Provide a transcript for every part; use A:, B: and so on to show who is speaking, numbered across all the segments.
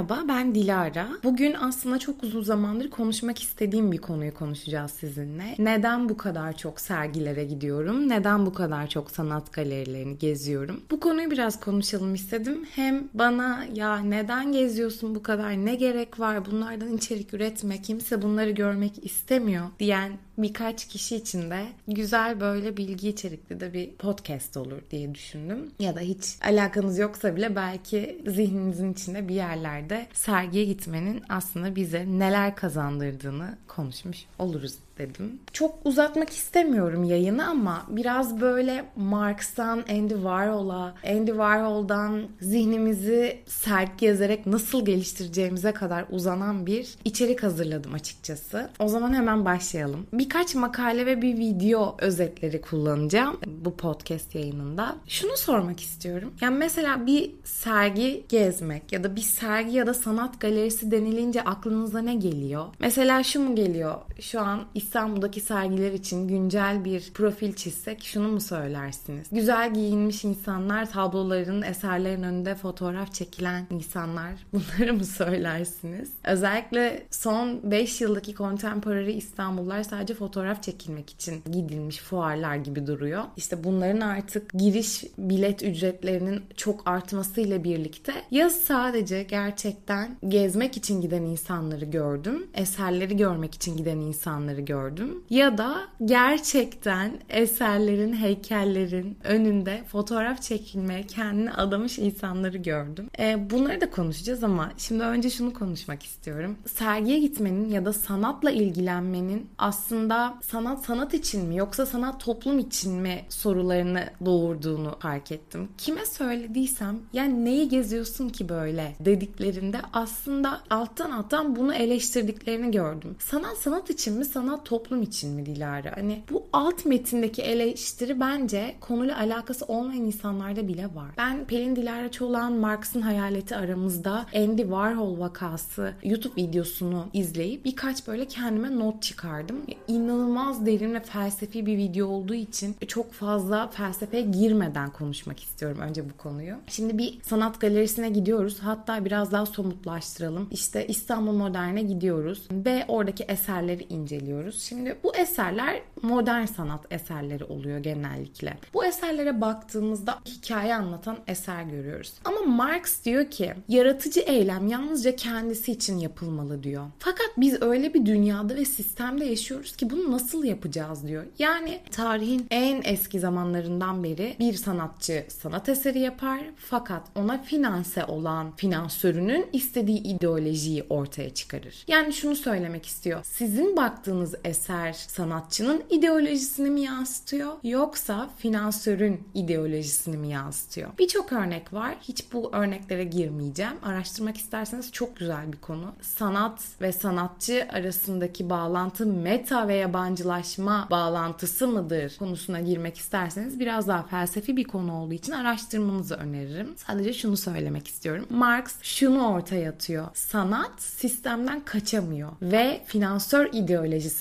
A: Merhaba ben Dilara. Bugün aslında çok uzun zamandır konuşmak istediğim bir konuyu konuşacağız sizinle. Neden bu kadar çok sergilere gidiyorum? Neden bu kadar çok sanat galerilerini geziyorum? Bu konuyu biraz konuşalım istedim. Hem bana ya neden geziyorsun bu kadar? Ne gerek var? Bunlardan içerik üretme. Kimse bunları görmek istemiyor diyen birkaç kişi için de güzel böyle bilgi içerikli de bir podcast olur diye düşündüm. Ya da hiç alakanız yoksa bile belki zihninizin içinde bir yerlerde sergiye gitmenin aslında bize neler kazandırdığını konuşmuş oluruz dedim. Çok uzatmak istemiyorum yayını ama biraz böyle Marx'tan Andy Warhol'a, Andy Warhol'dan zihnimizi sergi gezerek nasıl geliştireceğimize kadar uzanan bir içerik hazırladım açıkçası. O zaman hemen başlayalım. Birkaç makale ve bir video özetleri kullanacağım bu podcast yayınında. Şunu sormak istiyorum. Yani mesela bir sergi gezmek ya da bir sergi ya da sanat galerisi denilince aklınıza ne geliyor? Mesela şu mu geliyor? Şu an İstanbul'daki sergiler için güncel bir profil çizsek şunu mu söylersiniz? Güzel giyinmiş insanlar, tabloların, eserlerin önünde fotoğraf çekilen insanlar bunları mı söylersiniz? Özellikle son 5 yıldaki contemporary İstanbullar sadece fotoğraf çekilmek için gidilmiş fuarlar gibi duruyor. İşte bunların artık giriş bilet ücretlerinin çok artmasıyla birlikte ya sadece gerçekten gezmek için giden insanları gördüm, eserleri görmek için giden insanları gördüm gördüm. Ya da gerçekten eserlerin, heykellerin önünde fotoğraf çekilmeye kendini adamış insanları gördüm. E, bunları da konuşacağız ama şimdi önce şunu konuşmak istiyorum. Sergiye gitmenin ya da sanatla ilgilenmenin aslında sanat sanat için mi yoksa sanat toplum için mi sorularını doğurduğunu fark ettim. Kime söylediysem yani neyi geziyorsun ki böyle dediklerinde aslında alttan alttan bunu eleştirdiklerini gördüm. Sanat sanat için mi sanat toplum için mi Dilara? Hani bu alt metindeki eleştiri bence konuyla alakası olmayan insanlarda bile var. Ben Pelin Dilara Çolak'ın Marx'ın hayaleti aramızda Andy Warhol vakası YouTube videosunu izleyip birkaç böyle kendime not çıkardım. İnanılmaz derin ve felsefi bir video olduğu için çok fazla felsefeye girmeden konuşmak istiyorum önce bu konuyu. Şimdi bir sanat galerisine gidiyoruz. Hatta biraz daha somutlaştıralım. İşte İstanbul Modern'e gidiyoruz ve oradaki eserleri inceliyoruz. Şimdi bu eserler modern sanat eserleri oluyor genellikle. Bu eserlere baktığımızda hikaye anlatan eser görüyoruz. Ama Marx diyor ki yaratıcı eylem yalnızca kendisi için yapılmalı diyor. Fakat biz öyle bir dünyada ve sistemde yaşıyoruz ki bunu nasıl yapacağız diyor. Yani tarihin en eski zamanlarından beri bir sanatçı sanat eseri yapar fakat ona finanse olan finansörünün istediği ideolojiyi ortaya çıkarır. Yani şunu söylemek istiyor. Sizin baktığınız eser sanatçının ideolojisini mi yansıtıyor yoksa finansörün ideolojisini mi yansıtıyor? Birçok örnek var. Hiç bu örneklere girmeyeceğim. Araştırmak isterseniz çok güzel bir konu. Sanat ve sanatçı arasındaki bağlantı meta ve yabancılaşma bağlantısı mıdır konusuna girmek isterseniz biraz daha felsefi bir konu olduğu için araştırmanızı öneririm. Sadece şunu söylemek istiyorum. Marx şunu ortaya atıyor. Sanat sistemden kaçamıyor ve finansör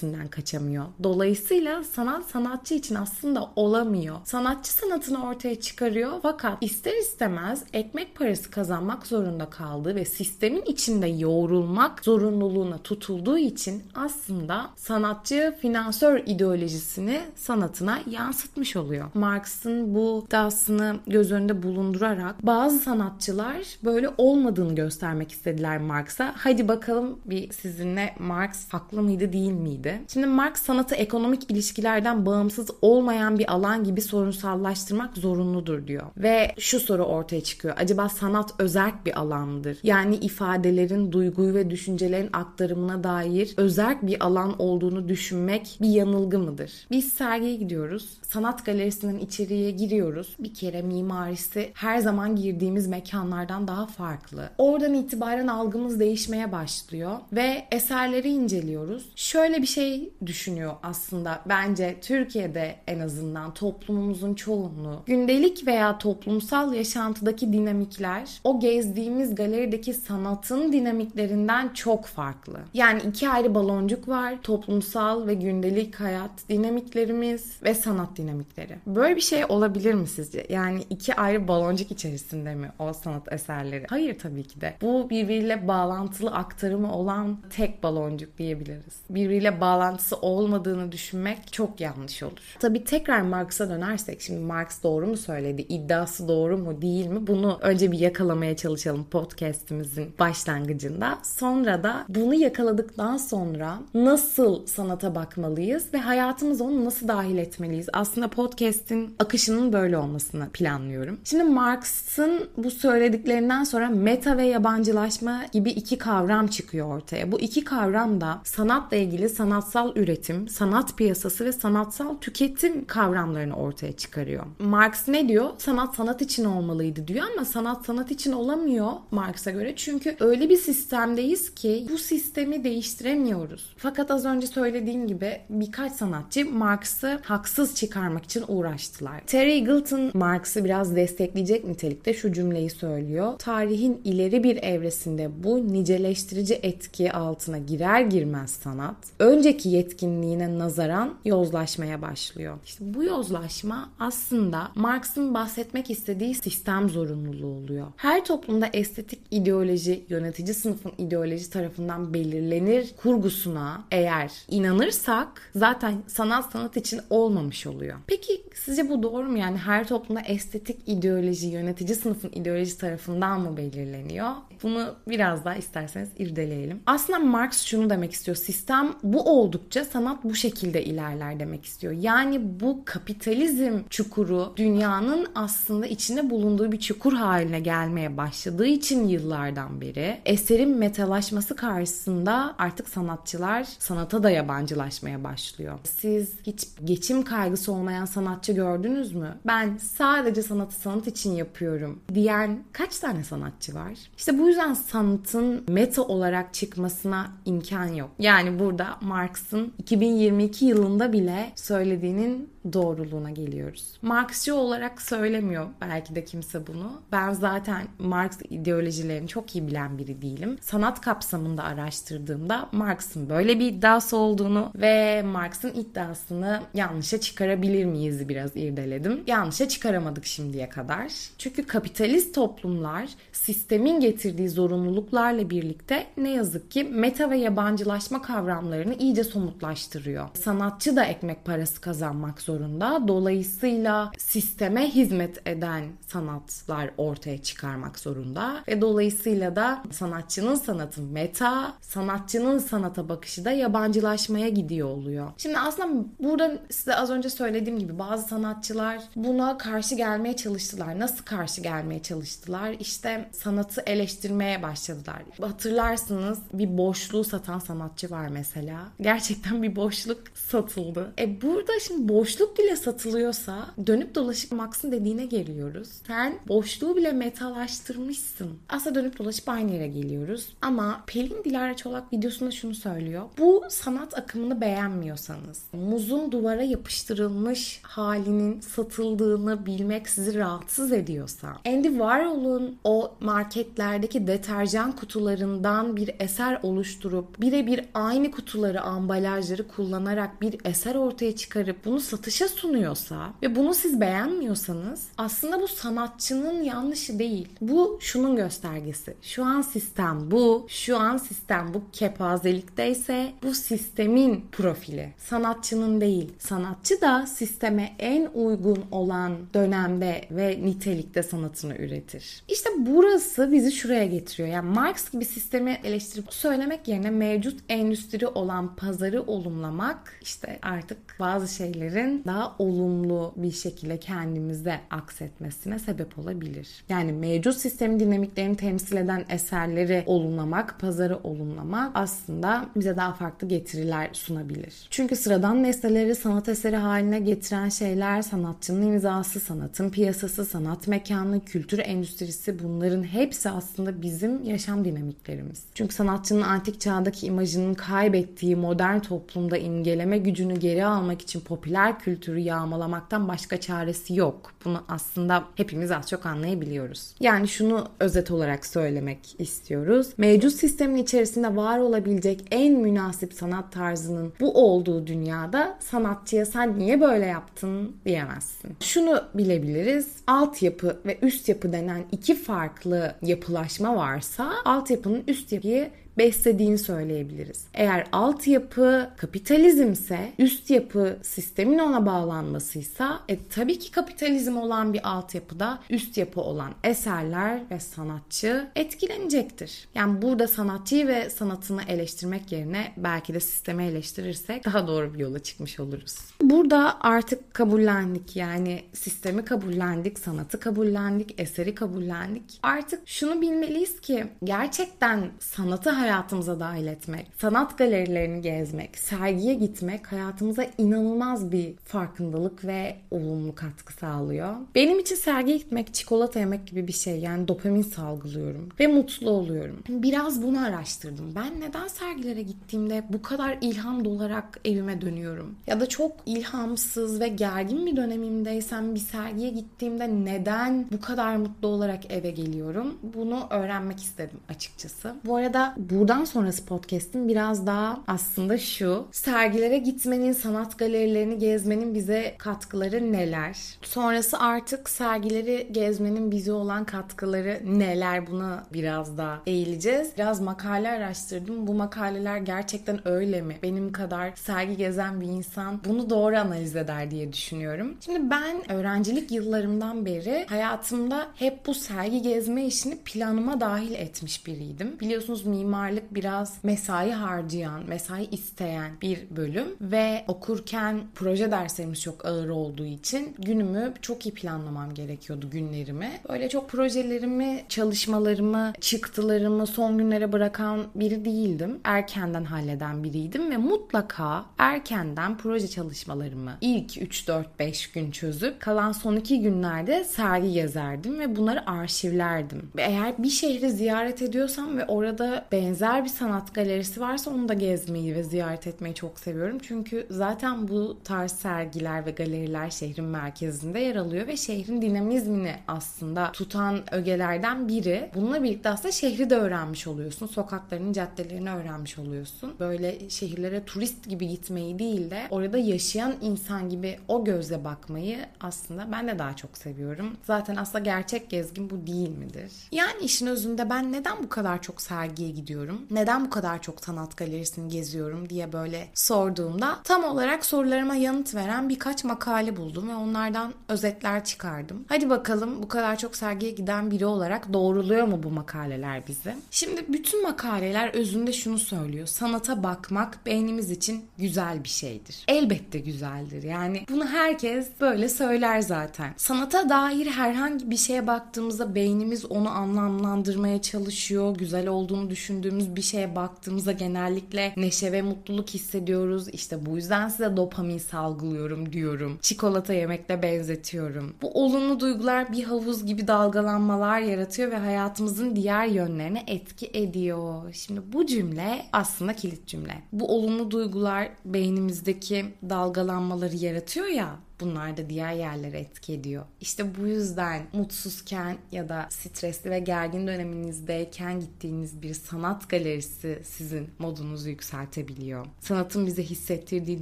A: ideolojisinden kaçamıyor. Dolayısıyla sanat sanatçı için aslında olamıyor. Sanatçı sanatını ortaya çıkarıyor fakat ister istemez ekmek parası kazanmak zorunda kaldığı ve sistemin içinde yoğrulmak zorunluluğuna tutulduğu için aslında sanatçı finansör ideolojisini sanatına yansıtmış oluyor. Marx'ın bu iddiasını göz önünde bulundurarak bazı sanatçılar böyle olmadığını göstermek istediler Marx'a. Hadi bakalım bir sizinle Marx haklı mıydı değil miydi? Şimdi Marx sanatı ekonomik ilişkilerden bağımsız olmayan bir alan gibi sorunsallaştırmak zorunludur diyor. Ve şu soru ortaya çıkıyor. Acaba sanat özerk bir alan mıdır? Yani ifadelerin, duyguyu ve düşüncelerin aktarımına dair özerk bir alan olduğunu düşünmek bir yanılgı mıdır? Biz sergiye gidiyoruz. Sanat galerisinden içeriye giriyoruz. Bir kere mimarisi her zaman girdiğimiz mekanlardan daha farklı. Oradan itibaren algımız değişmeye başlıyor ve eserleri inceliyoruz. Şöyle bir şey şey düşünüyor aslında. Bence Türkiye'de en azından toplumumuzun çoğunluğu gündelik veya toplumsal yaşantıdaki dinamikler o gezdiğimiz galerideki sanatın dinamiklerinden çok farklı. Yani iki ayrı baloncuk var. Toplumsal ve gündelik hayat dinamiklerimiz ve sanat dinamikleri. Böyle bir şey olabilir mi sizce? Yani iki ayrı baloncuk içerisinde mi o sanat eserleri? Hayır tabii ki de. Bu birbiriyle bağlantılı aktarımı olan tek baloncuk diyebiliriz. Birbiriyle bağlantısı olmadığını düşünmek çok yanlış olur. Tabii tekrar Marx'a dönersek şimdi Marx doğru mu söyledi? İddiası doğru mu değil mi? Bunu önce bir yakalamaya çalışalım podcast'imizin başlangıcında. Sonra da bunu yakaladıktan sonra nasıl sanata bakmalıyız ve hayatımıza onu nasıl dahil etmeliyiz? Aslında podcast'in akışının böyle olmasını planlıyorum. Şimdi Marx'ın bu söylediklerinden sonra meta ve yabancılaşma gibi iki kavram çıkıyor ortaya. Bu iki kavram da sanatla ilgili sanatsal üretim, sanat piyasası ve sanatsal tüketim kavramlarını ortaya çıkarıyor. Marx ne diyor? Sanat sanat için olmalıydı diyor ama sanat sanat için olamıyor Marx'a göre. Çünkü öyle bir sistemdeyiz ki bu sistemi değiştiremiyoruz. Fakat az önce söylediğim gibi birkaç sanatçı Marx'ı haksız çıkarmak için uğraştılar. Terry Eagleton Marx'ı biraz destekleyecek nitelikte şu cümleyi söylüyor. Tarihin ileri bir evresinde bu niceleştirici etki altına girer girmez sanat önceki yetkinliğine nazaran yozlaşmaya başlıyor. İşte bu yozlaşma aslında Marx'ın bahsetmek istediği sistem zorunluluğu oluyor. Her toplumda estetik ideoloji yönetici sınıfın ideoloji tarafından belirlenir kurgusuna eğer inanırsak zaten sanat sanat için olmamış oluyor. Peki sizce bu doğru mu? Yani her toplumda estetik ideoloji yönetici sınıfın ideoloji tarafından mı belirleniyor? Bunu biraz daha isterseniz irdeleyelim. Aslında Marx şunu demek istiyor. Sistem bu oldukça sanat bu şekilde ilerler demek istiyor. Yani bu kapitalizm çukuru dünyanın aslında içinde bulunduğu bir çukur haline gelmeye başladığı için yıllardan beri eserin metalaşması karşısında artık sanatçılar sanata da yabancılaşmaya başlıyor. Siz hiç geçim kaygısı olmayan sanatçı gördünüz mü? Ben sadece sanatı sanat için yapıyorum diyen kaç tane sanatçı var? İşte bu yüzden sanatın meta olarak çıkmasına imkan yok. Yani burada Marx'ın 2022 yılında bile söylediğinin doğruluğuna geliyoruz. Marxçı olarak söylemiyor belki de kimse bunu. Ben zaten Marx ideolojilerini çok iyi bilen biri değilim. Sanat kapsamında araştırdığımda Marx'ın böyle bir iddiası olduğunu ve Marx'ın iddiasını yanlışa çıkarabilir miyiz biraz irdeledim. Yanlışa çıkaramadık şimdiye kadar. Çünkü kapitalist toplumlar sistemin getirdiği zorunluluklarla birlikte ne yazık ki meta ve yabancılaşma kavramlarını iyice somutlaştırıyor. Sanatçı da ekmek parası kazanmak zorunda. Dolayısıyla sisteme hizmet eden sanatlar ortaya çıkarmak zorunda ve dolayısıyla da sanatçının sanatı meta, sanatçının sanata bakışı da yabancılaşmaya gidiyor oluyor. Şimdi aslında burada size az önce söylediğim gibi bazı sanatçılar buna karşı gelmeye çalıştılar. Nasıl karşı gelmeye çalıştılar? İşte sanatı eleştirmeye başladılar. Hatırlarsınız bir boşluğu satan sanatçı var mesela. Gerçekten bir boşluk satıldı. E burada şimdi boşluk bile satılıyorsa dönüp dolaşıp Max'ın dediğine geliyoruz. Sen boşluğu bile metalaştırmışsın. Aslında dönüp dolaşıp aynı yere geliyoruz. Ama Pelin Dilara Çolak videosunda şunu söylüyor. Bu sanat akımını beğenmiyorsanız, muzun duvara yapıştırılmış halinin satıldığını bilmek sizi rahatsız ediyorsa, Andy Warhol'un o marketlerdeki deterjan kutularından bir eser oluşturup birebir aynı kutuları, ambalajları kullanarak bir eser ortaya çıkarıp bunu satışa sunuyorsa ve bunu siz beğenmiyorsanız aslında bu sanatçının yanlışı değil. Bu şunun göstergesi. Şu an sistem bu. Şu an sistem bu kepazelikteyse bu sistemin profili. Sanatçının değil. Sanatçı da sisteme en uygun olan dönemde ve nitelikte sanatını üretir. İşte burası bizi şuraya getiriyor. Yani Marx gibi sistemi eleştirip söylemek yerine mevcut endüstri olan pazarı olumlamak işte artık bazı şeylerin daha olumlu bir şekilde kendimize aksetmesine sebep olabilir. Yani mevcut sistem dinamiklerini temsil eden eserleri olumlamak, pazarı olumlamak aslında bize daha farklı getiriler sunabilir. Çünkü sıradan nesneleri sanat eseri haline getiren şeyler sanatçının imzası, sanatın piyasası, sanat mekanı, kültür endüstrisi bunların hepsi aslında bizim yaşam dinamiklerimiz. Çünkü sanatçının antik çağdaki imajının kaybettiği modern toplumda imgeleme gücünü geri almak için popüler kültürü yağmalamaktan başka çaresi yok. Bunu aslında hepimiz az çok anlayabiliyoruz. Yani şunu özet olarak söylemek istiyoruz. Mevcut sistemin içerisinde var olabilecek en münasip sanat tarzının bu olduğu dünyada sanatçıya sen niye böyle yaptın diyemezsin. Şunu bilebiliriz. Altyapı ve üst yapı denen iki farklı yapılaşma varsa altyapının üst yapıyı beslediğini söyleyebiliriz. Eğer altyapı kapitalizmse, üst yapı sistemin ona bağlanmasıysa, e, tabii ki kapitalizm olan bir altyapıda üst yapı olan eserler ve sanatçı etkilenecektir. Yani burada sanatçıyı ve sanatını eleştirmek yerine belki de sistemi eleştirirsek daha doğru bir yola çıkmış oluruz. Burada artık kabullendik yani sistemi kabullendik, sanatı kabullendik, eseri kabullendik. Artık şunu bilmeliyiz ki gerçekten sanatı hayatımıza dahil etmek, sanat galerilerini gezmek, sergiye gitmek hayatımıza inanılmaz bir farkındalık ve olumlu katkı sağlıyor. Benim için sergiye gitmek çikolata yemek gibi bir şey. Yani dopamin salgılıyorum ve mutlu oluyorum. Biraz bunu araştırdım. Ben neden sergilere gittiğimde bu kadar ilham dolarak evime dönüyorum? Ya da çok ilhamsız ve gergin bir dönemimdeysem bir sergiye gittiğimde neden bu kadar mutlu olarak eve geliyorum? Bunu öğrenmek istedim açıkçası. Bu arada buradan sonrası podcast'in biraz daha aslında şu. Sergilere gitmenin, sanat galerilerini gezmenin bize katkıları neler? Sonrası artık sergileri gezmenin bize olan katkıları neler? Buna biraz daha eğileceğiz. Biraz makale araştırdım. Bu makaleler gerçekten öyle mi? Benim kadar sergi gezen bir insan bunu doğru analiz eder diye düşünüyorum. Şimdi ben öğrencilik yıllarımdan beri hayatımda hep bu sergi gezme işini planıma dahil etmiş biriydim. Biliyorsunuz mimarlık biraz mesai harcayan, mesai isteyen bir bölüm ve okurken proje derslerimiz çok ağır olduğu için günümü çok iyi planlamam gerekiyordu günlerimi. Böyle çok projelerimi, çalışmalarımı, çıktılarımı son günlere bırakan biri değildim. Erkenden halleden biriydim ve mutlaka erkenden proje çalışmalarımı ilk 3-4-5 gün çözüp kalan son 2 günlerde sergi gezerdim ve bunları arşivlerdim. Eğer bir şehri ziyaret ediyorsam ve orada benzer bir sanat galerisi varsa onu da gezmeyi ve ziyaret etmeyi çok seviyorum. Çünkü zaten bu tarz sergiler ve galeriler şehrin merkezinde yer alıyor ve şehrin dinamizmini aslında tutan ögelerden biri. Bununla birlikte aslında şehri de öğrenmiş oluyorsun. Sokaklarının, caddelerini öğrenmiş oluyorsun. Böyle şehirlere turist gibi gitmeyi değil de orada yaşayan insan gibi o gözle bakmayı aslında ben de daha çok seviyorum. Zaten aslında gerçek gezgin bu değil midir? Yani işin özünde ben neden bu kadar çok sergiye gidiyorum? Neden bu kadar çok sanat galerisini geziyorum diye böyle sorduğumda tam olarak sorularıma yanıt veren birkaç makale buldum ve onlardan özetler çıkardım. Hadi bakalım bu kadar çok sergiye giden biri olarak doğruluyor mu bu makaleler bizi? Şimdi bütün makaleler özünde şunu söylüyor. Sanata bakmak beynimiz için güzel bir şeydir. Elbette güzeldir. Yani bunu herkes böyle söyler zaten. Sanata dair herhangi bir şeye baktığımızda beynimiz onu anlamlandırmaya çalışıyor. Güzel olduğunu düşündüğümüz bir şeye baktığımızda genellikle neşe ve mutluluk hissediyoruz. İşte bu yüzden size dopamin salgılıyorum diyorum. Çikolata yemekle benzetiyorum. Bu olumlu duygular bir havuz gibi dalgalanmalar yaratıyor ve hayatımızın diğer yönlerine etki ediyor. Şimdi bu cümle aslında kilit cümle. Bu olumlu duygular beynimizdeki dalgalanmaları yaratıyor ya Bunlar da diğer yerlere etki ediyor. İşte bu yüzden mutsuzken ya da stresli ve gergin döneminizdeyken gittiğiniz bir sanat galerisi sizin modunuzu yükseltebiliyor. Sanatın bize hissettirdiği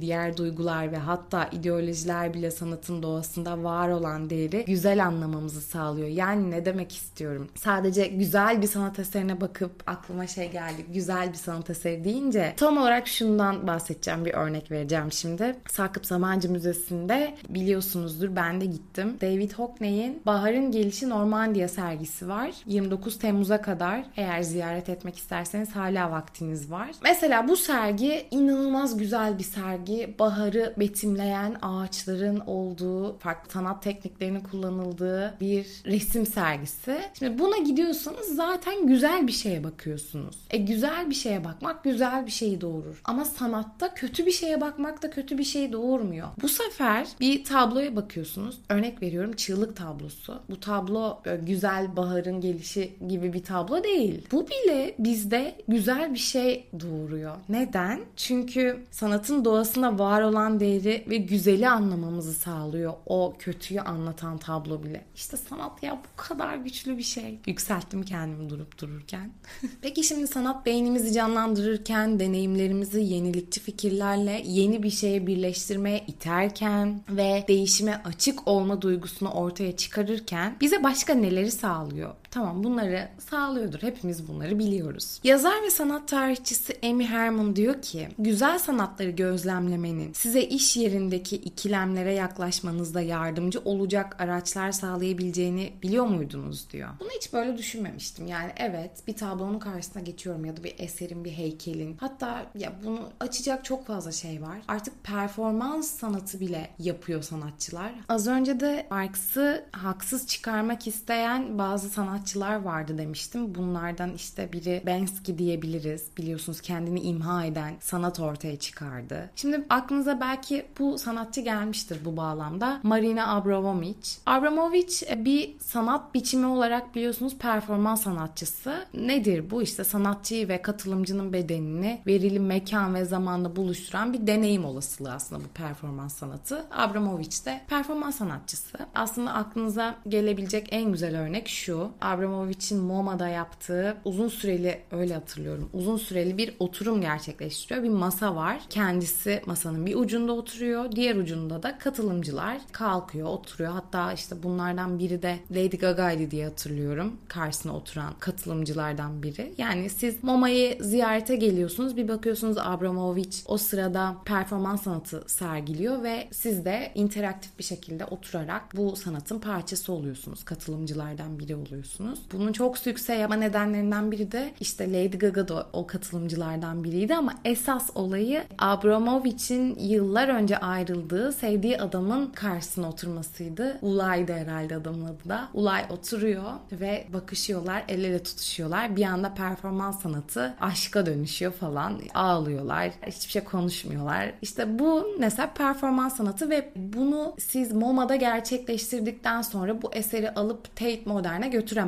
A: diğer duygular ve hatta ideolojiler bile sanatın doğasında var olan değeri güzel anlamamızı sağlıyor. Yani ne demek istiyorum? Sadece güzel bir sanat eserine bakıp aklıma şey geldi. Güzel bir sanat eseri deyince tam olarak şundan bahsedeceğim bir örnek vereceğim şimdi. Sakıp Samancı Müzesi'nde biliyorsunuzdur ben de gittim. David Hockney'in Bahar'ın Gelişi Normandiya sergisi var. 29 Temmuz'a kadar eğer ziyaret etmek isterseniz hala vaktiniz var. Mesela bu sergi inanılmaz güzel bir sergi. Baharı betimleyen ağaçların olduğu, farklı sanat tekniklerinin kullanıldığı bir resim sergisi. Şimdi buna gidiyorsanız zaten güzel bir şeye bakıyorsunuz. E güzel bir şeye bakmak güzel bir şeyi doğurur. Ama sanatta kötü bir şeye bakmak da kötü bir şey doğurmuyor. Bu sefer bir tabloya bakıyorsunuz. Örnek veriyorum çığlık tablosu. Bu tablo güzel baharın gelişi gibi bir tablo değil. Bu bile bizde güzel bir şey doğuruyor. Neden? Çünkü sanatın doğasında var olan değeri ve güzeli anlamamızı sağlıyor. O kötüyü anlatan tablo bile. İşte sanat ya bu kadar güçlü bir şey. Yükselttim kendimi durup dururken. Peki şimdi sanat beynimizi canlandırırken, deneyimlerimizi yenilikçi fikirlerle yeni bir şeye birleştirmeye iterken ve değişime açık olma duygusunu ortaya çıkarırken bize başka neleri sağlıyor? Tamam bunları sağlıyordur. Hepimiz bunları biliyoruz. Yazar ve sanat tarihçisi Amy Herman diyor ki güzel sanatları gözlemlemenin size iş yerindeki ikilemlere yaklaşmanızda yardımcı olacak araçlar sağlayabileceğini biliyor muydunuz diyor. Bunu hiç böyle düşünmemiştim. Yani evet bir tablonun karşısına geçiyorum ya da bir eserin, bir heykelin. Hatta ya bunu açacak çok fazla şey var. Artık performans sanatı bile yapıyor sanatçılar. Az önce de Marx'ı haksız çıkarmak isteyen bazı sanatçılar vardı demiştim. Bunlardan işte biri Banksy diyebiliriz. Biliyorsunuz kendini imha eden sanat ortaya çıkardı. Şimdi aklınıza belki bu sanatçı gelmiştir bu bağlamda. Marina Abramovic. Abramovic e, bir sanat biçimi olarak biliyorsunuz performans sanatçısı. Nedir bu? işte sanatçıyı ve katılımcının bedenini verili mekan ve zamanla buluşturan bir deneyim olasılığı aslında bu performans sanatı. Abramovic de performans sanatçısı. Aslında aklınıza gelebilecek en güzel örnek şu. Abramovic'in MoMA'da yaptığı uzun süreli öyle hatırlıyorum. Uzun süreli bir oturum gerçekleştiriyor. Bir masa var. Kendisi masanın bir ucunda oturuyor. Diğer ucunda da katılımcılar kalkıyor, oturuyor. Hatta işte bunlardan biri de Lady Gaga'ydı diye hatırlıyorum. Karşısına oturan katılımcılardan biri. Yani siz MoMA'yı ziyarete geliyorsunuz. Bir bakıyorsunuz Abramovic o sırada performans sanatı sergiliyor ve siz de interaktif bir şekilde oturarak bu sanatın parçası oluyorsunuz. Katılımcılardan biri oluyorsunuz. Bunun çok sükse yapma nedenlerinden biri de işte Lady Gaga da o katılımcılardan biriydi ama esas olayı Abramovic'in yıllar önce ayrıldığı sevdiği adamın karşısına oturmasıydı. Ulay'dı herhalde adamın adı da. Ulay oturuyor ve bakışıyorlar, el ele tutuşuyorlar. Bir anda performans sanatı aşka dönüşüyor falan. Ağlıyorlar. Hiçbir şey konuşmuyorlar. İşte bu mesela performans sanatı ve bunu siz MoMA'da gerçekleştirdikten sonra bu eseri alıp Tate Modern'e götüremezsiniz.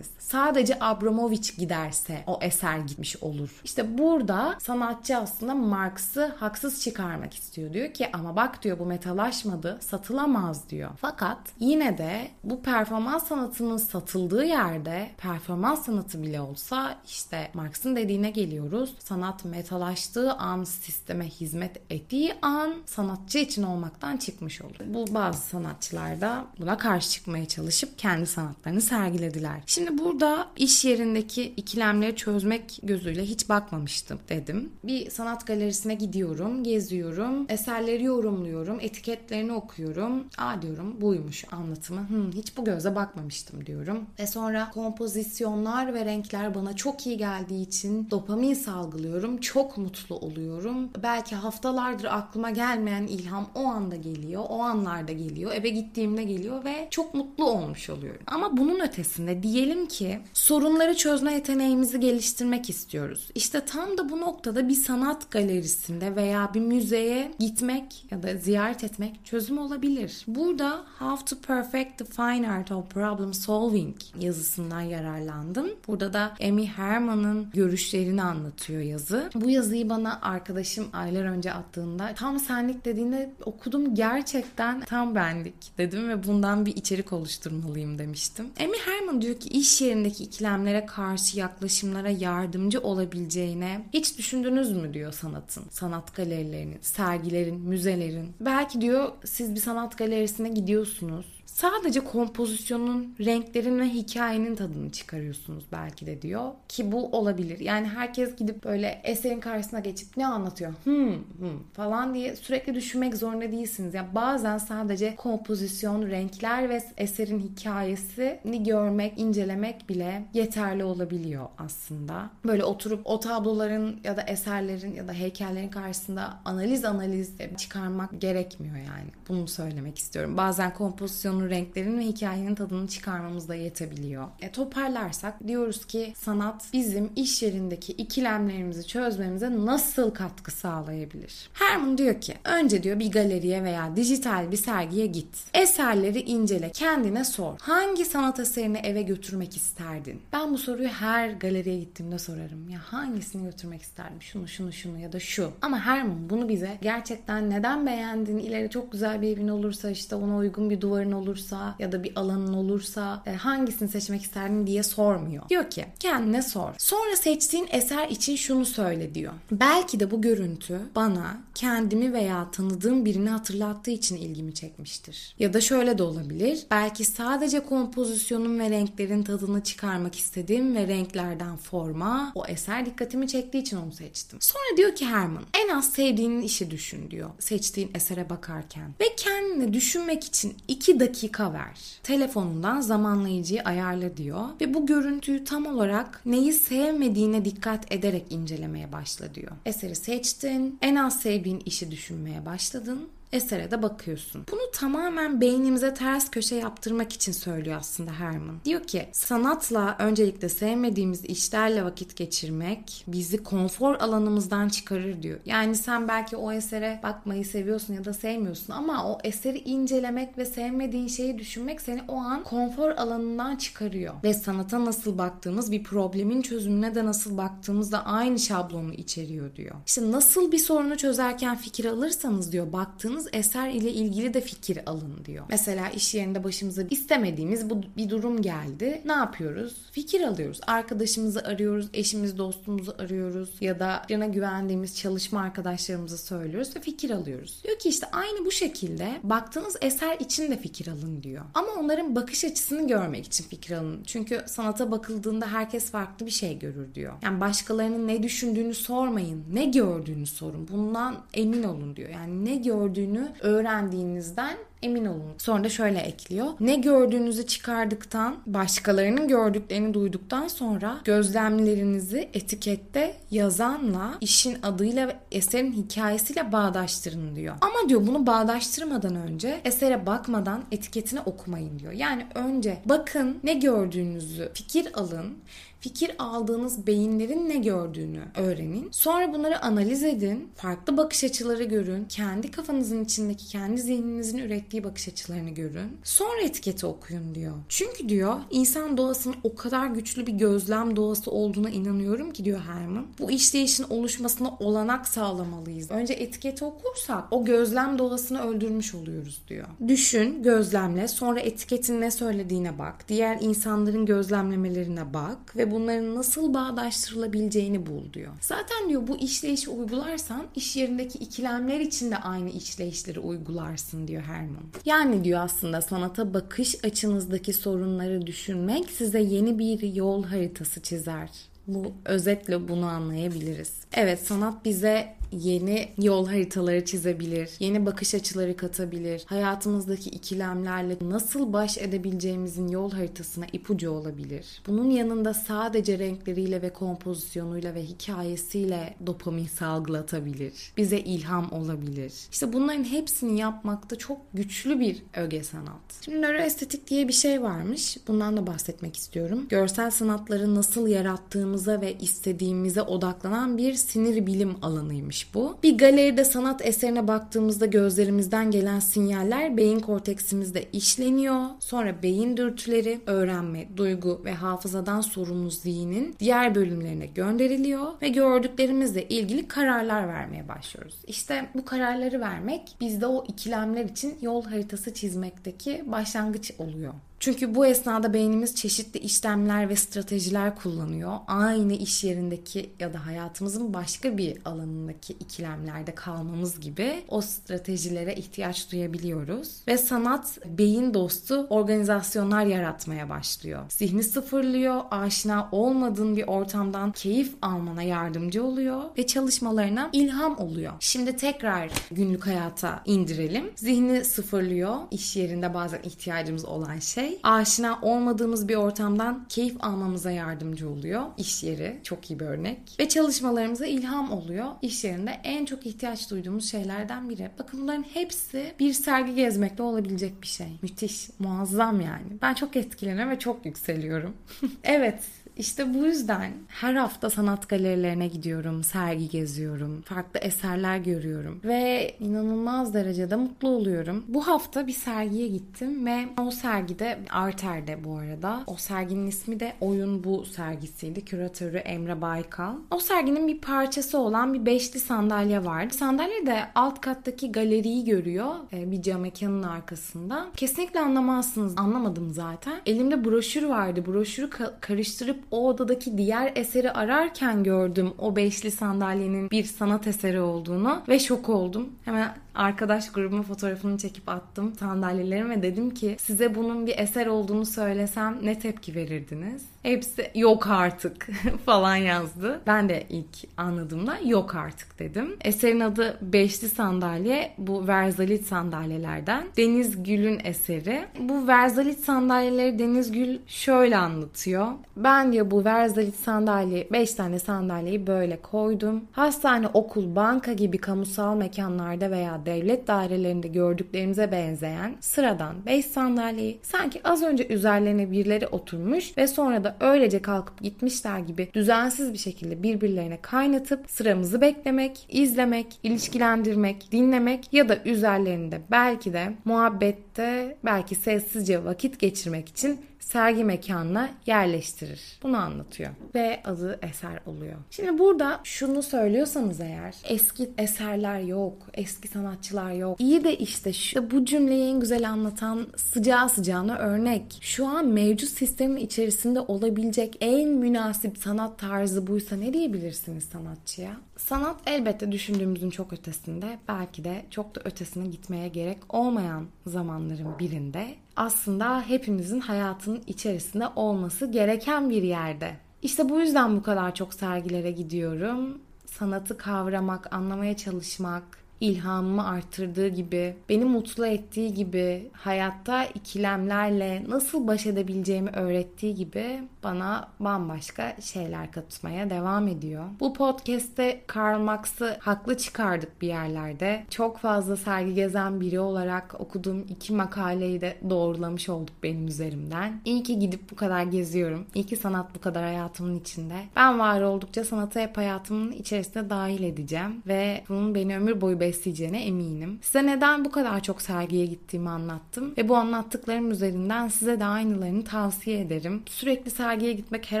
A: Sadece Abramovic giderse o eser gitmiş olur. İşte burada sanatçı aslında Marx'ı haksız çıkarmak istiyor. Diyor ki ama bak diyor bu metalaşmadı, satılamaz diyor. Fakat yine de bu performans sanatının satıldığı yerde performans sanatı bile olsa işte Marx'ın dediğine geliyoruz. Sanat metalaştığı an, sisteme hizmet ettiği an sanatçı için olmaktan çıkmış olur. Bu bazı sanatçılar da buna karşı çıkmaya çalışıp kendi sanatlarını sergilediler. Şimdi burada iş yerindeki ikilemleri çözmek gözüyle hiç bakmamıştım dedim. Bir sanat galerisine gidiyorum, geziyorum, eserleri yorumluyorum, etiketlerini okuyorum. Aa diyorum buymuş anlatımı. Hmm, hiç bu göze bakmamıştım diyorum. Ve sonra kompozisyonlar ve renkler bana çok iyi geldiği için dopamin salgılıyorum. Çok mutlu oluyorum. Belki haftalardır aklıma gelmeyen ilham o anda geliyor. O anlarda geliyor. Eve gittiğimde geliyor ve çok mutlu olmuş oluyorum. Ama bunun ötesinde diyelim ki sorunları çözme yeteneğimizi geliştirmek istiyoruz. İşte tam da bu noktada bir sanat galerisinde veya bir müzeye gitmek ya da ziyaret etmek çözüm olabilir. Burada How to Perfect the Fine Art of Problem Solving yazısından yararlandım. Burada da Amy Herman'ın görüşlerini anlatıyor yazı. Bu yazıyı bana arkadaşım aylar önce attığında tam senlik dediğinde okudum gerçekten tam benlik dedim ve bundan bir içerik oluşturmalıyım demiştim. Amy Herman ki iş yerindeki ikilemlere karşı yaklaşımlara yardımcı olabileceğine hiç düşündünüz mü diyor sanatın, sanat galerilerinin, sergilerin, müzelerin. Belki diyor siz bir sanat galerisine gidiyorsunuz sadece kompozisyonun, renklerin ve hikayenin tadını çıkarıyorsunuz belki de diyor. Ki bu olabilir. Yani herkes gidip böyle eserin karşısına geçip ne anlatıyor? Hmm, hmm falan diye sürekli düşünmek zorunda değilsiniz. Ya yani bazen sadece kompozisyon, renkler ve eserin hikayesini görmek, incelemek bile yeterli olabiliyor aslında. Böyle oturup o tabloların ya da eserlerin ya da heykellerin karşısında analiz analiz çıkarmak gerekmiyor yani. Bunu söylemek istiyorum. Bazen kompozisyonun, renklerin ve hikayenin tadını çıkarmamız da yetebiliyor. E, toparlarsak diyoruz ki sanat bizim iş yerindeki ikilemlerimizi çözmemize nasıl katkı sağlayabilir? Herman diyor ki önce diyor bir galeriye veya dijital bir sergiye git. Eserleri incele, kendine sor. Hangi sanat eserini eve götürmek isterdin? Ben bu soruyu her galeriye gittiğimde sorarım. Ya hangisini götürmek isterdim? Şunu, şunu, şunu ya da şu. Ama Herman bunu bize gerçekten neden beğendin? İleri çok güzel bir evin olursa işte ona uygun bir duvarın olursa ya da bir alanın olursa e, hangisini seçmek isterdin diye sormuyor. Diyor ki kendine sor. Sonra seçtiğin eser için şunu söyle diyor. Belki de bu görüntü bana kendimi veya tanıdığım birini hatırlattığı için ilgimi çekmiştir. Ya da şöyle de olabilir. Belki sadece kompozisyonun ve renklerin tadını çıkarmak istedim ve renklerden forma o eser dikkatimi çektiği için onu seçtim. Sonra diyor ki Herman en az sevdiğin işi düşün diyor. Seçtiğin esere bakarken. Ve kendini düşünmek için iki dakika ver. Telefonundan zamanlayıcıyı ayarla diyor. Ve bu görüntüyü tam olarak neyi sevmediğine dikkat ederek incelemeye başla diyor. Eseri seçtin, en az sevdiğin işi düşünmeye başladın esere de bakıyorsun. Bunu tamamen beynimize ters köşe yaptırmak için söylüyor aslında Herman. Diyor ki sanatla öncelikle sevmediğimiz işlerle vakit geçirmek bizi konfor alanımızdan çıkarır diyor. Yani sen belki o esere bakmayı seviyorsun ya da sevmiyorsun ama o eseri incelemek ve sevmediğin şeyi düşünmek seni o an konfor alanından çıkarıyor. Ve sanata nasıl baktığımız bir problemin çözümüne de nasıl baktığımızda aynı şablonu içeriyor diyor. İşte nasıl bir sorunu çözerken fikir alırsanız diyor baktığınız yaptığınız eser ile ilgili de fikir alın diyor. Mesela iş yerinde başımıza istemediğimiz bu bir durum geldi. Ne yapıyoruz? Fikir alıyoruz. Arkadaşımızı arıyoruz, eşimiz, dostumuzu arıyoruz ya da birine güvendiğimiz çalışma arkadaşlarımıza söylüyoruz ve fikir alıyoruz. Diyor ki işte aynı bu şekilde baktığınız eser için de fikir alın diyor. Ama onların bakış açısını görmek için fikir alın. Çünkü sanata bakıldığında herkes farklı bir şey görür diyor. Yani başkalarının ne düşündüğünü sormayın. Ne gördüğünü sorun. Bundan emin olun diyor. Yani ne gördüğünü gördüğünü öğrendiğinizden emin olun. Sonra da şöyle ekliyor. Ne gördüğünüzü çıkardıktan, başkalarının gördüklerini duyduktan sonra gözlemlerinizi etikette yazanla, işin adıyla ve eserin hikayesiyle bağdaştırın diyor. Ama diyor bunu bağdaştırmadan önce esere bakmadan etiketini okumayın diyor. Yani önce bakın ne gördüğünüzü fikir alın fikir aldığınız beyinlerin ne gördüğünü öğrenin. Sonra bunları analiz edin. Farklı bakış açıları görün. Kendi kafanızın içindeki, kendi zihninizin ürettiği bakış açılarını görün. Sonra etiketi okuyun diyor. Çünkü diyor insan doğasının o kadar güçlü bir gözlem doğası olduğuna inanıyorum ki diyor Herman. Bu işleyişin oluşmasına olanak sağlamalıyız. Önce etiketi okursak o gözlem doğasını öldürmüş oluyoruz diyor. Düşün, gözlemle, sonra etiketin ne söylediğine bak. Diğer insanların gözlemlemelerine bak ve bunların nasıl bağdaştırılabileceğini bul diyor. Zaten diyor bu işleyişi uygularsan iş yerindeki ikilemler için de aynı işleyişleri uygularsın diyor Herman. Yani diyor aslında sanata bakış açınızdaki sorunları düşünmek size yeni bir yol haritası çizer. Bu özetle bunu anlayabiliriz. Evet sanat bize yeni yol haritaları çizebilir, yeni bakış açıları katabilir, hayatımızdaki ikilemlerle nasıl baş edebileceğimizin yol haritasına ipucu olabilir. Bunun yanında sadece renkleriyle ve kompozisyonuyla ve hikayesiyle dopamin salgılatabilir. Bize ilham olabilir. İşte bunların hepsini yapmakta çok güçlü bir öge sanat. Şimdi nöroestetik diye bir şey varmış. Bundan da bahsetmek istiyorum. Görsel sanatları nasıl yarattığımıza ve istediğimize odaklanan bir sinir bilim alanıymış bu. Bir galeride sanat eserine baktığımızda gözlerimizden gelen sinyaller beyin korteksimizde işleniyor. Sonra beyin dürtüleri, öğrenme, duygu ve hafızadan sorumlu zihnin diğer bölümlerine gönderiliyor ve gördüklerimizle ilgili kararlar vermeye başlıyoruz. İşte bu kararları vermek bizde o ikilemler için yol haritası çizmekteki başlangıç oluyor. Çünkü bu esnada beynimiz çeşitli işlemler ve stratejiler kullanıyor. Aynı iş yerindeki ya da hayatımızın başka bir alanındaki ikilemlerde kalmamız gibi o stratejilere ihtiyaç duyabiliyoruz. Ve sanat beyin dostu organizasyonlar yaratmaya başlıyor. Zihni sıfırlıyor, aşina olmadığın bir ortamdan keyif almana yardımcı oluyor ve çalışmalarına ilham oluyor. Şimdi tekrar günlük hayata indirelim. Zihni sıfırlıyor. İş yerinde bazen ihtiyacımız olan şey. Aşina olmadığımız bir ortamdan keyif almamıza yardımcı oluyor. İş yeri çok iyi bir örnek. Ve çalışmalarımıza ilham oluyor. İş yerinde en çok ihtiyaç duyduğumuz şeylerden biri. Bakın bunların hepsi bir sergi gezmekle olabilecek bir şey. Müthiş, muazzam yani. Ben çok etkileniyorum ve çok yükseliyorum. evet, işte bu yüzden her hafta sanat galerilerine gidiyorum, sergi geziyorum, farklı eserler görüyorum ve inanılmaz derecede mutlu oluyorum. Bu hafta bir sergiye gittim ve o sergide Arter'de bu arada. O serginin ismi de Oyun Bu sergisiydi. Küratörü Emre Baykal. O serginin bir parçası olan bir beşli sandalye vardı. Sandalye de alt kattaki galeriyi görüyor. E, bir cam mekanın arkasında. Kesinlikle anlamazsınız. Anlamadım zaten. Elimde broşür vardı. Broşürü ka- karıştırıp o odadaki diğer eseri ararken gördüm o beşli sandalyenin bir sanat eseri olduğunu ve şok oldum. Hemen arkadaş grubuma fotoğrafını çekip attım sandalyelerime dedim ki size bunun bir eser olduğunu söylesem ne tepki verirdiniz? Hepsi yok artık falan yazdı. Ben de ilk anladığımda yok artık dedim. Eserin adı Beşli Sandalye. Bu Verzalit sandalyelerden. Deniz Gül'ün eseri. Bu Verzalit sandalyeleri Deniz Gül şöyle anlatıyor. Ben diyor bu Verzalit sandalye 5 tane sandalyeyi böyle koydum. Hastane, okul, banka gibi kamusal mekanlarda veya devlet dairelerinde gördüklerimize benzeyen sıradan 5 sandalyeyi sanki az önce üzerlerine birileri oturmuş ve sonra da öylece kalkıp gitmişler gibi düzensiz bir şekilde birbirlerine kaynatıp sıramızı beklemek, izlemek, ilişkilendirmek, dinlemek ya da üzerlerinde belki de muhabbette belki sessizce vakit geçirmek için sergi mekanına yerleştirir. Bunu anlatıyor. Ve adı eser oluyor. Şimdi burada şunu söylüyorsanız eğer eski eserler yok, eski sanatçılar yok. İyi de işte şu, bu cümleyi en güzel anlatan sıcağı sıcağına örnek. Şu an mevcut sistemin içerisinde olabilecek en münasip sanat tarzı buysa ne diyebilirsiniz sanatçıya? Sanat elbette düşündüğümüzün çok ötesinde, belki de çok da ötesine gitmeye gerek olmayan zamanların birinde aslında hepimizin hayatının içerisinde olması gereken bir yerde. İşte bu yüzden bu kadar çok sergilere gidiyorum. Sanatı kavramak, anlamaya çalışmak, ilhamımı arttırdığı gibi, beni mutlu ettiği gibi, hayatta ikilemlerle nasıl baş edebileceğimi öğrettiği gibi bana bambaşka şeyler katmaya devam ediyor. Bu podcast'te Karl Marx'ı haklı çıkardık bir yerlerde. Çok fazla sergi gezen biri olarak okuduğum iki makaleyi de doğrulamış olduk benim üzerimden. İyi ki gidip bu kadar geziyorum. İyi ki sanat bu kadar hayatımın içinde. Ben var oldukça sanatı hep hayatımın içerisine dahil edeceğim ve bunun beni ömür boyu besleyeceğine eminim. Size neden bu kadar çok sergiye gittiğimi anlattım ve bu anlattıklarım üzerinden size de aynılarını tavsiye ederim. Sürekli sergiye gitmek, her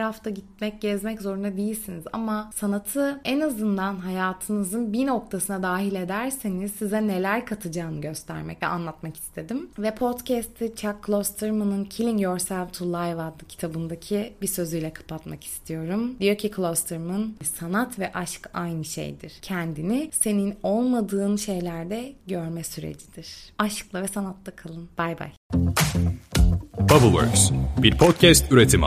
A: hafta gitmek, gezmek zorunda değilsiniz ama sanatı en azından hayatınızın bir noktasına dahil ederseniz size neler katacağını göstermek ve anlatmak istedim. Ve podcast'i Chuck Klosterman'ın Killing Yourself to Live adlı kitabındaki bir sözüyle kapatmak istiyorum. Diyor ki Klosterman, sanat ve aşk aynı şeydir. Kendini senin olmadığın şeylerde görme sürecidir. Aşkla ve sanatta kalın. Bay bay.
B: Bubbleworks bir podcast üretimi.